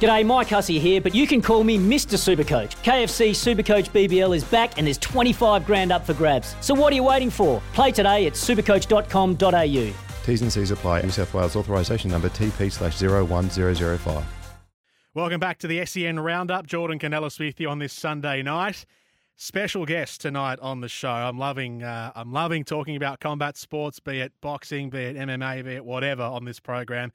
G'day, Mike Hussey here, but you can call me Mr. Supercoach. KFC Supercoach BBL is back and there's 25 grand up for grabs. So what are you waiting for? Play today at supercoach.com.au. T's and C's apply. New South Wales authorisation number TP slash 01005. Welcome back to the SEN Roundup. Jordan Canellis with you on this Sunday night. Special guest tonight on the show. I'm loving, uh, I'm loving talking about combat sports, be it boxing, be it MMA, be it whatever, on this program.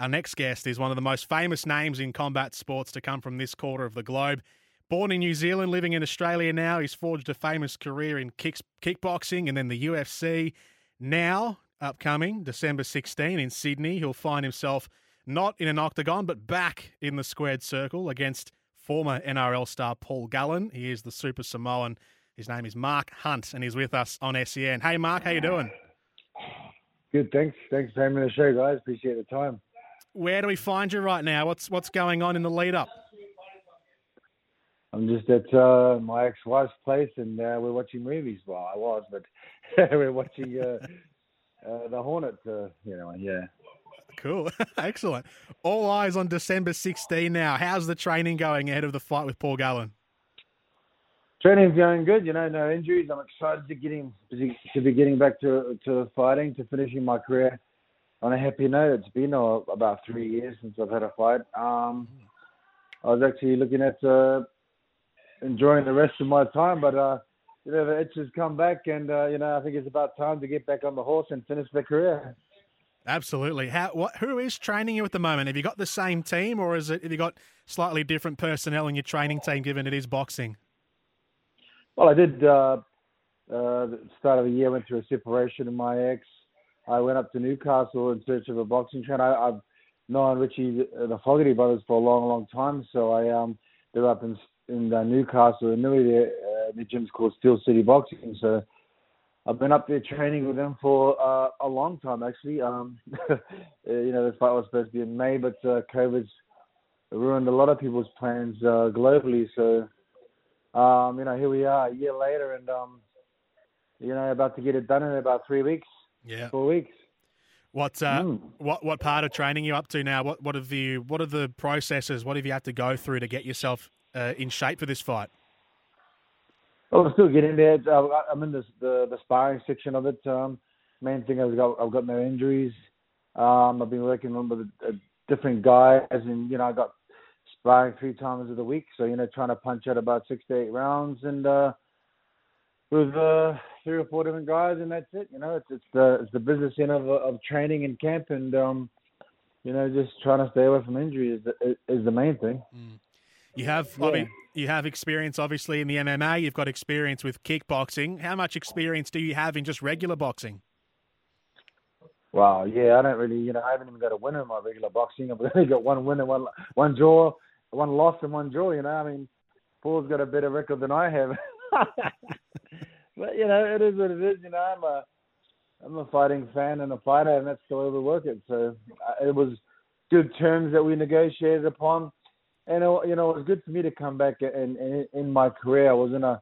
Our next guest is one of the most famous names in combat sports to come from this quarter of the globe. Born in New Zealand, living in Australia now, he's forged a famous career in kicks, kickboxing and then the UFC. Now, upcoming December 16 in Sydney, he'll find himself not in an octagon, but back in the squared circle against former NRL star Paul Gallen. He is the Super Samoan. His name is Mark Hunt, and he's with us on SEN. Hey, Mark, how you doing? Good, thanks. Thanks for having me on the show, guys. Appreciate the time. Where do we find you right now? What's what's going on in the lead up? I'm just at uh, my ex-wife's place, and uh, we're watching movies. Well, I was, but we're watching uh, uh, the Hornet. Uh, you know, yeah. Cool, excellent. All eyes on December 16 now. How's the training going ahead of the fight with Paul Gallen? Training's going good. You know, no injuries. I'm excited to getting to be getting back to to fighting, to finishing my career on a happy note, it's been uh, about three years since I've had a fight. Um, I was actually looking at uh, enjoying the rest of my time, but uh, you know the itch has come back, and uh, you know I think it's about time to get back on the horse and finish the career. Absolutely. How? What? Who is training you at the moment? Have you got the same team, or is it? Have you got slightly different personnel in your training team, given it is boxing? Well, I did. Uh, uh, the start of the year, went through a separation in my ex. I went up to Newcastle in search of a boxing trainer. I, I've known Richie, the Fogarty brothers, for a long, long time. So I um, they're up in in uh, Newcastle, and Nui. The, uh, the gym's called Steel City Boxing. So I've been up there training with them for uh, a long time, actually. Um, you know, the fight was supposed to be in May, but uh, COVID's ruined a lot of people's plans uh, globally. So, um, you know, here we are a year later, and um, you know, about to get it done in about three weeks. Yeah, four weeks. What uh, mm. what what part of training are you up to now? What what have you what are the processes? What have you had to go through to get yourself uh, in shape for this fight? Well, I'm still getting there. I'm in this, the the sparring section of it. Um, main thing I've got I've got no injuries. Um, I've been working with a, a different guys, and you know I got sparring three times of the week. So you know trying to punch out about six to eight rounds, and uh, with uh, three or four different guys, and that's it. You know, it's it's the it's the business end of of training and camp, and um, you know, just trying to stay away from injury is the, is the main thing. Mm. You have, yeah. I mean, you have experience obviously in the MMA. You've got experience with kickboxing. How much experience do you have in just regular boxing? Wow, yeah, I don't really, you know, I haven't even got a winner in my regular boxing. I've only got one win and one one draw, one loss and one draw. You know, I mean, Paul's got a better record than I have. but you know, it is what it is. You know, I'm a I'm a fighting fan and a fighter, and that's the way we work it. So uh, it was good terms that we negotiated upon, and it, you know, it was good for me to come back and, and in my career. I was in a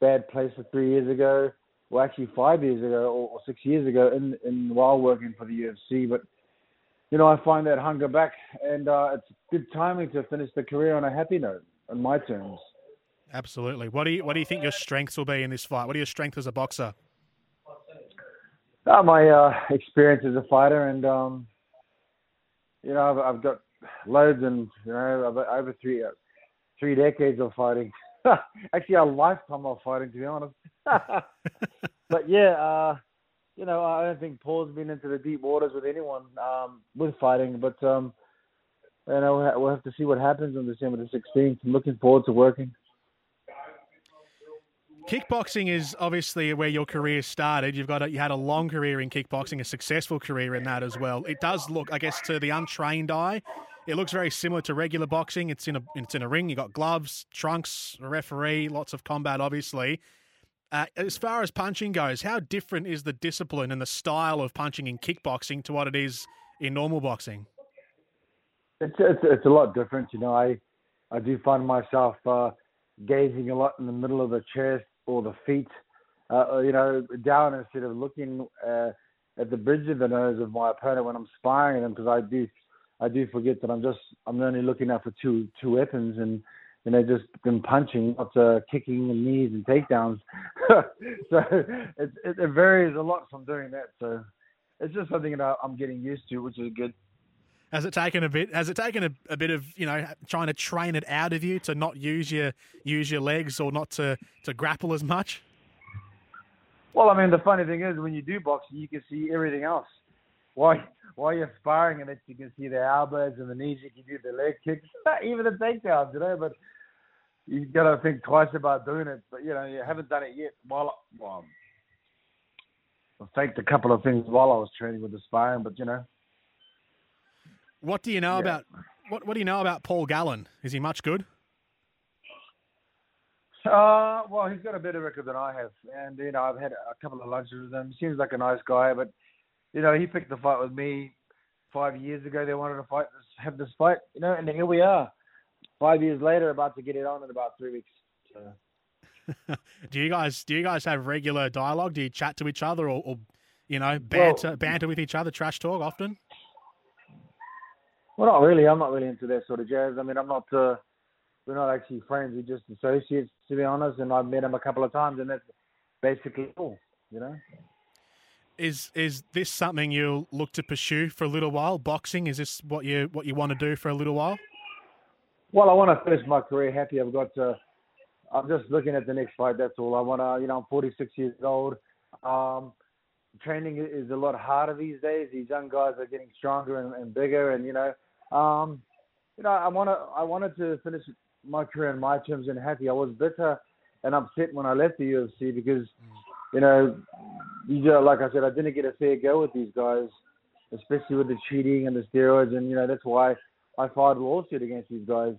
bad place for three years ago. Well, actually, five years ago or, or six years ago, in in while working for the UFC, but you know, I find that hunger back, and uh, it's good timing to finish the career on a happy note, on my terms. Absolutely. What do you What do you think your strengths will be in this fight? What are your strengths as a boxer? Uh, my uh, experience as a fighter, and um, you know, I've, I've, got loads, and you know, over three uh, three decades of fighting. Actually, a lifetime of fighting, to be honest. but yeah, uh, you know, I don't think Paul's been into the deep waters with anyone um, with fighting, but um, you know, we'll have to see what happens on December the 16th. I'm looking forward to working. Kickboxing is obviously where your career started. You've got a, you had a long career in kickboxing, a successful career in that as well. It does look, I guess, to the untrained eye, it looks very similar to regular boxing. It's in a it's in a ring. You got gloves, trunks, a referee, lots of combat, obviously. Uh, as far as punching goes, how different is the discipline and the style of punching in kickboxing to what it is in normal boxing? It's it's, it's a lot different. You know, I I do find myself uh, gazing a lot in the middle of the chest or the feet, uh, you know, down instead of looking uh, at the bridge of the nose of my opponent when I'm sparring them because I do I do forget that I'm just I'm only looking out for two two weapons and you know just been punching, not uh, kicking and knees and takedowns. so it, it it varies a lot from doing that. So it's just something that I'm getting used to, which is good. Has it taken a bit? Has it taken a, a bit of you know trying to train it out of you to not use your use your legs or not to to grapple as much? Well, I mean, the funny thing is when you do boxing, you can see everything else. Why while you're sparring and it, you can see the elbows and the knees, you can do the leg kicks, even the takedowns, you know. But you got to think twice about doing it. But you know, you haven't done it yet. While well, I faked a couple of things while I was training with the sparring, but you know. What do you know yeah. about what What do you know about Paul Gallen? Is he much good? Uh, well, he's got a better record than I have, and you know, I've had a couple of lunches with him. Seems like a nice guy, but you know, he picked the fight with me five years ago. They wanted to fight, this, have this fight, you know, and here we are, five years later, about to get it on in about three weeks. So. do you guys do you guys have regular dialogue? Do you chat to each other, or, or you know, banter well, banter with each other, trash talk often? Well, not really. I'm not really into that sort of jazz. I mean, I'm not. Uh, we're not actually friends. We're just associates, to be honest. And I've met him a couple of times, and that's basically all. You know. Is is this something you'll look to pursue for a little while? Boxing is this what you what you want to do for a little while? Well, I want to finish my career happy. I've got. To, I'm just looking at the next fight. That's all. I want to. You know, I'm 46 years old. Um, training is a lot harder these days. These young guys are getting stronger and, and bigger, and you know, um, you know, I want to. I wanted to finish my career on my terms and happy. I was bitter and upset when I left the UFC because, you know, you know, like I said, I didn't get a fair go with these guys, especially with the cheating and the steroids, and you know that's why I filed a lawsuit against these guys.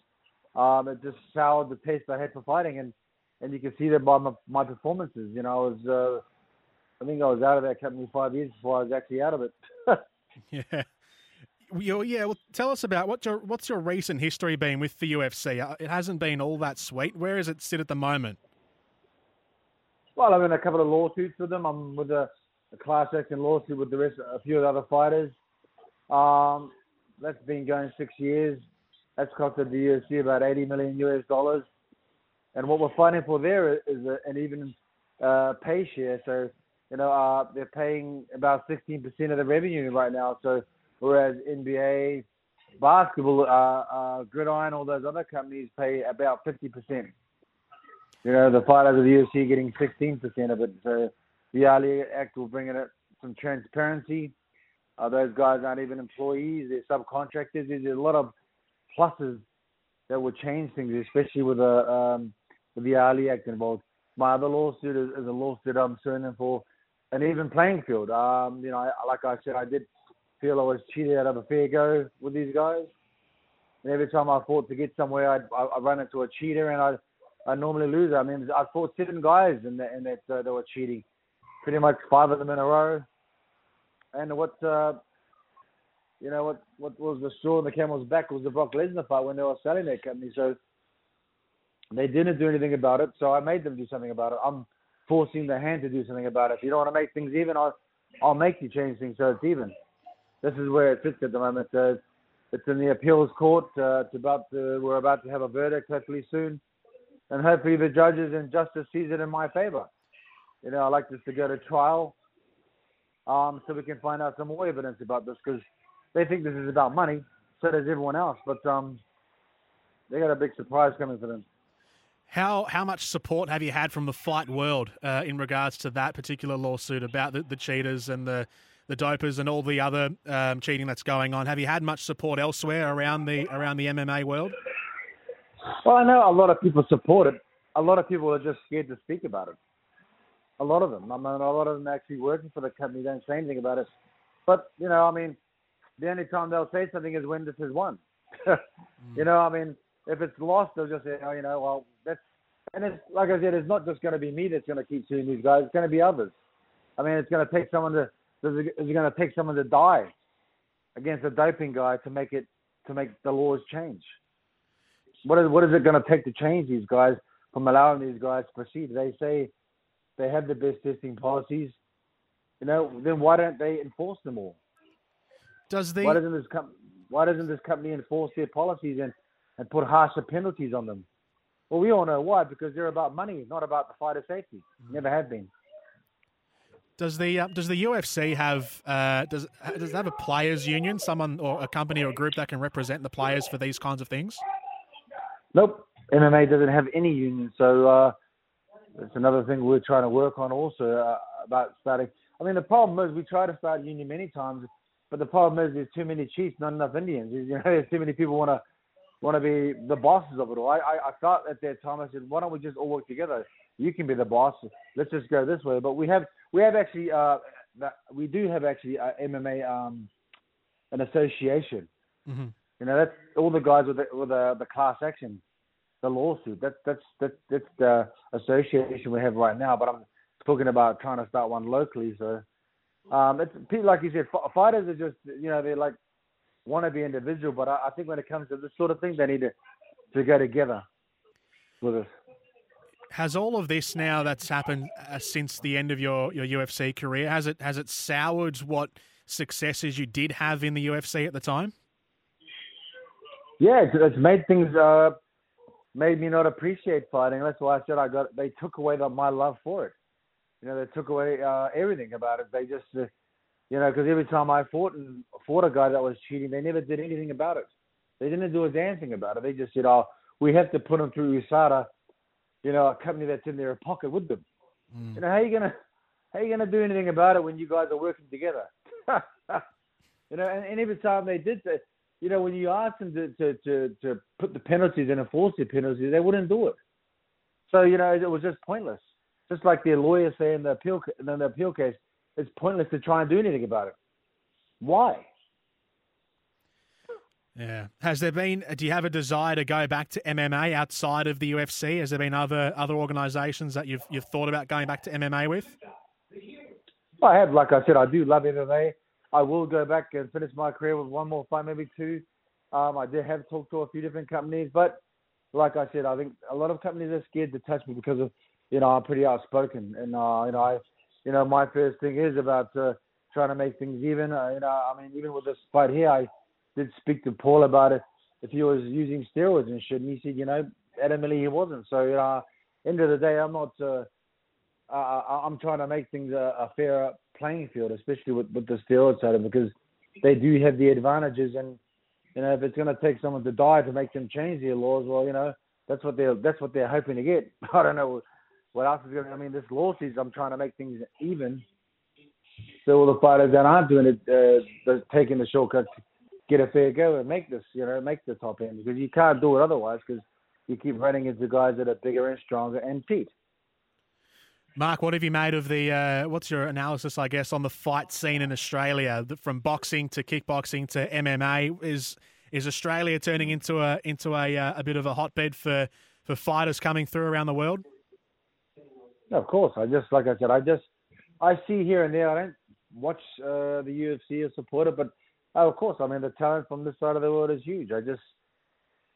Um, it just soured the taste I had for fighting, and and you can see that by my, my performances. You know, I was, uh, I think I was out of that company five years before I was actually out of it. yeah. Yeah, well, tell us about what's your what's your recent history been with the UFC? Uh, it hasn't been all that sweet. Where does it sit at the moment? Well, I'm in a couple of lawsuits with them. I'm with a, a class action lawsuit with the rest, a few of the other fighters. Um, that's been going six years. That's costed the UFC about 80 million US dollars. And what we're fighting for there is a, an even uh, pay share. So, you know, uh, they're paying about 16% of the revenue right now. So, whereas NBA, basketball, uh, uh, Gridiron, all those other companies pay about 50% you know, the fighters of the UFC getting 16% of it. So the Ali Act will bring in some transparency. Uh, those guys aren't even employees; they're subcontractors. There's a lot of pluses that will change things, especially with the um, with the Ali Act involved. My other lawsuit is, is a lawsuit I'm suing for an even playing field. Um, you know, like I said, I did feel I was cheated out of a fair go with these guys. And every time I fought to get somewhere, I'd, I, run into a cheater and I I normally lose. I mean, I fought seven guys and that, in that uh, they were cheating, pretty much five of them in a row. And what, uh, you know, what what was the straw in the camel's back was the Brock Lesnar fight when they were selling their company. So they didn't do anything about it. So I made them do something about it. I'm forcing the hand to do something about it. If you don't want to make things even, I'll I'll make you change things so it's even. This is where it sits at the moment. So it's in the appeals court. Uh, it's about to, we're about to have a verdict hopefully soon and hopefully the judges and justice sees it in my favor. You know, I like this to go to trial, um, so we can find out some more evidence about this because they think this is about money. So does everyone else, but um, they got a big surprise coming for them. How how much support have you had from the fight world uh, in regards to that particular lawsuit about the, the cheaters and the the dopers and all the other um, cheating that's going on? Have you had much support elsewhere around the around the MMA world? Well, I know a lot of people support it. A lot of people are just scared to speak about it. A lot of them. I mean, a lot of them actually working for the company don't say anything about it. But you know, I mean, the only time they'll say something is when this is won. you know, I mean, if it's lost, they'll just say, oh, you know, well, that's and it's like I said, it's not just going to be me that's going to keep suing these guys. It's going to be others. I mean, it's going to take someone to is it going to take someone to die against a doping guy to make it to make the laws change? What is what is it going to take to change these guys from allowing these guys to proceed? They say they have the best testing policies. You know, then why don't they enforce them all? Does the why doesn't this com- why doesn't this company enforce their policies and, and put harsher penalties on them? Well, we all know why because they're about money, not about the fighter safety. Mm. Never have been. Does the uh, does the UFC have uh, does does it have a players union, someone or a company or a group that can represent the players for these kinds of things? Nope, MMA doesn't have any union, so uh, it's another thing we're trying to work on also uh, about starting. I mean, the problem is we try to start union many times, but the problem is there's too many chiefs, not enough Indians. You know, there's too many people want to want to be the bosses of it all. I, I I thought at that time I said, why don't we just all work together? You can be the boss. Let's just go this way. But we have we have actually uh, we do have actually uh, MMA um, an association. Mm-hmm. You know, that's all the guys with the, with the, the class action, the lawsuit. That's that's that's that's the association we have right now. But I'm talking about trying to start one locally. So, um, it's like you said, fighters are just you know they're like want to be individual. But I, I think when it comes to this sort of thing, they need to to go together with us has all of this now that's happened uh, since the end of your, your UFC career has it has it soured what successes you did have in the UFC at the time? Yeah, it's, made things uh, made me not appreciate fighting. That's why I said I got. They took away the, my love for it. You know, they took away uh, everything about it. They just, uh, you know, because every time I fought and fought a guy that was cheating, they never did anything about it. They didn't do a damn thing about it. They just said, "Oh, we have to put him through USADA you know, a company that's in their pocket with them. Mm. You know, how are you gonna how are you gonna do anything about it when you guys are working together? you know, and, and every time they did that, you know, when you asked them to, to, to, to put the penalties and enforce the penalties, they wouldn't do it. So, you know, it was just pointless. Just like their lawyer saying the appeal in the appeal case, it's pointless to try and do anything about it. Why? Yeah. Has there been? Do you have a desire to go back to MMA outside of the UFC? Has there been other other organisations that you've you've thought about going back to MMA with? I have. Like I said, I do love MMA. I will go back and finish my career with one more fight, maybe two. Um, I did have talked to a few different companies, but like I said, I think a lot of companies are scared to touch me because of you know I'm pretty outspoken, and uh, you know I you know my first thing is about uh, trying to make things even. Uh, you know, I mean, even with this fight here, I did speak to Paul about it if he was using steroids and shit, and he said, you know, adamantly he wasn't. So, know, end of the day, I'm not. Uh, uh, I'm trying to make things a, a playing field, especially with, with the steroid side, of it, because they do have the advantages. And you know, if it's going to take someone to die to make them change their laws, well, you know, that's what they're that's what they're hoping to get. I don't know what else is going. I mean, this law lawsuit, I'm trying to make things even. So all the fighters that aren't doing it, uh, they're taking the shortcut get a fair go and make this, you know, make the top end because you can't do it otherwise because you keep running into guys that are bigger and stronger and cheat. Mark, what have you made of the? Uh, what's your analysis, I guess, on the fight scene in Australia, from boxing to kickboxing to MMA? Is is Australia turning into a into a uh, a bit of a hotbed for for fighters coming through around the world? Of course, I just like I said, I just I see here and there. I don't watch uh, the UFC or support it, but Oh, of course. I mean, the talent from this side of the world is huge. I just,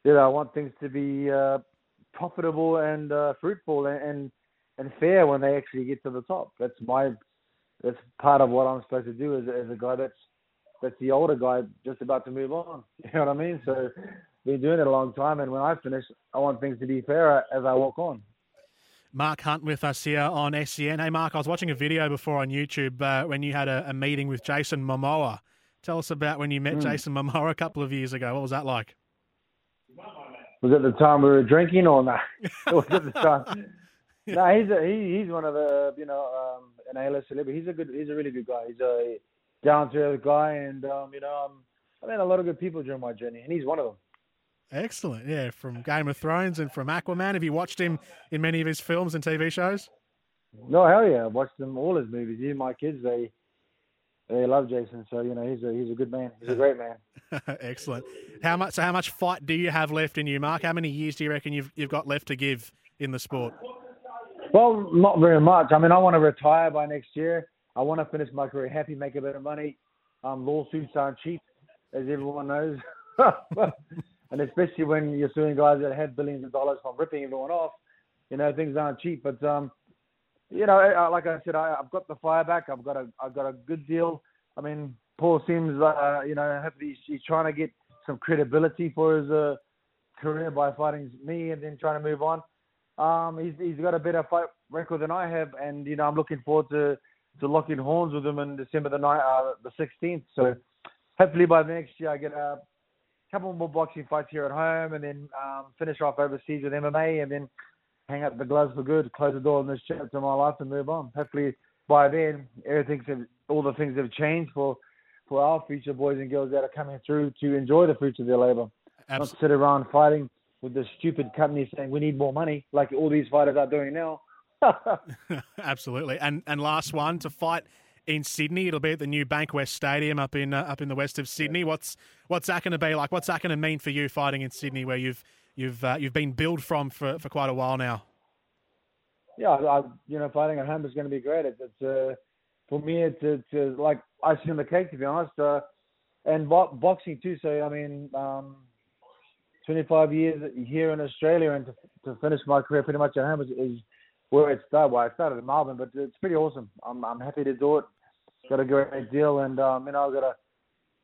you know, I want things to be uh, profitable and uh, fruitful and, and and fair when they actually get to the top. That's my, that's part of what I'm supposed to do as, as a guy that's that's the older guy just about to move on. You know what I mean? So, been doing it a long time, and when I finish, I want things to be fairer as I walk on. Mark Hunt with us here on SEN. Hey, Mark, I was watching a video before on YouTube uh, when you had a, a meeting with Jason Momoa Tell us about when you met mm. Jason Momoa a couple of years ago. What was that like? Was it the time we were drinking or not? was it the time? no, he's a, he, he's one of the you know um, an A-list celebrity. He's a good, he's a really good guy. He's a down to earth guy, and um, you know, um, I met a lot of good people during my journey, and he's one of them. Excellent, yeah. From Game of Thrones and from Aquaman. Have you watched him in many of his films and TV shows? No, hell yeah. I've watched them all his movies. Even my kids, they they love Jason. So you know, he's a he's a good man. He's a great man. Excellent. How much? So how much fight do you have left in you, Mark? How many years do you reckon you've you've got left to give in the sport? Well, not very much. I mean, I want to retire by next year. I want to finish my career happy, make a bit of money. Um, lawsuits aren't cheap, as everyone knows, and especially when you're suing guys that have billions of dollars from ripping everyone off. You know, things aren't cheap. But um, you know, like I said, I, I've got the fire back. I've got a I've got a good deal. I mean, Paul seems, uh, you know, hopefully he's, he's trying to get some credibility for his uh, career by fighting me and then trying to move on. Um, he's he's got a better fight record than I have, and you know, I'm looking forward to to locking horns with him in December the night, uh, the 16th. So hopefully by next year I get a couple more boxing fights here at home, and then um, finish off overseas with MMA, and then hang up the gloves for good, close the door on this chapter of my life, and move on. Hopefully by then everything's all the things have changed for for our future boys and girls that are coming through to enjoy the fruits of their labor, Absolutely. not sit around fighting with the stupid company saying we need more money, like all these fighters are doing now. Absolutely, and and last one to fight in Sydney. It'll be at the new Bankwest Stadium up in uh, up in the west of Sydney. What's what's that going to be like? What's that going to mean for you fighting in Sydney, where you've you've uh, you've been billed from for, for quite a while now? Yeah, I, you know, fighting at home is going to be great. It's, it's uh, for me, it's, it's, like icing on the cake, to be honest. Uh, and bo- boxing too. So I mean, um, 25 years here in Australia, and to, to finish my career pretty much at home is, is where it started. Well, I started in Melbourne, but it's pretty awesome. I'm I'm happy to do it. Got a great deal, and um, you know, I've got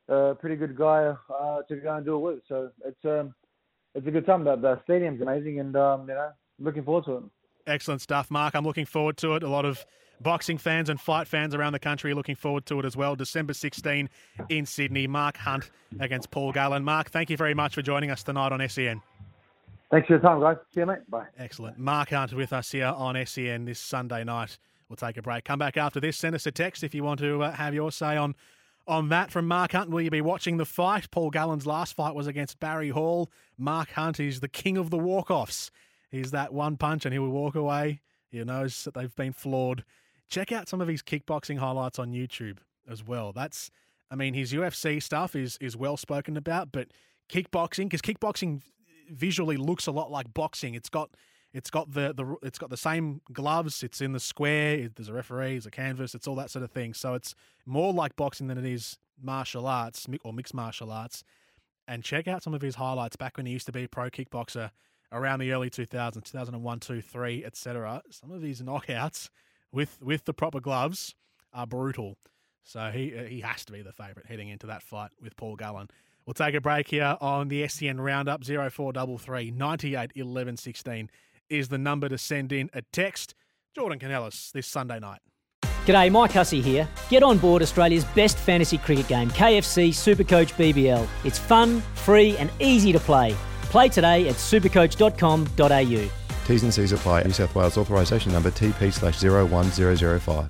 a, a pretty good guy uh, to go and do it with. So it's um, it's a good time. The, the stadium's amazing, and um, you know, looking forward to it. Excellent stuff, Mark. I'm looking forward to it. A lot of boxing fans and fight fans around the country are looking forward to it as well. December 16 in Sydney. Mark Hunt against Paul Gallen. Mark, thank you very much for joining us tonight on SEN. Thanks for your time, guys. See you, mate. Bye. Excellent. Mark Hunt with us here on SEN this Sunday night. We'll take a break. Come back after this. Send us a text if you want to uh, have your say on on that from Mark Hunt. Will you be watching the fight? Paul Gallen's last fight was against Barry Hall. Mark Hunt is the king of the walk-offs. He's that one punch and he will walk away. He knows that they've been floored. Check out some of his kickboxing highlights on YouTube as well. That's, I mean, his UFC stuff is is well spoken about, but kickboxing because kickboxing visually looks a lot like boxing. It's got it's got the, the it's got the same gloves. It's in the square. There's a referee. There's a canvas. It's all that sort of thing. So it's more like boxing than it is martial arts or mixed martial arts. And check out some of his highlights back when he used to be a pro kickboxer around the early 2000s, 2001, 2, 3, etc. Some of his knockouts with with the proper gloves are brutal. So he uh, he has to be the favourite heading into that fight with Paul Gallen. We'll take a break here on the SEN Roundup 0433 98 11 16 is the number to send in a text. Jordan Canellis this Sunday night. G'day, Mike Hussey here. Get on board Australia's best fantasy cricket game, KFC Supercoach BBL. It's fun, free, and easy to play. Play today at supercoach.com.au. T's and C's apply. New South Wales authorisation number TP slash 01005.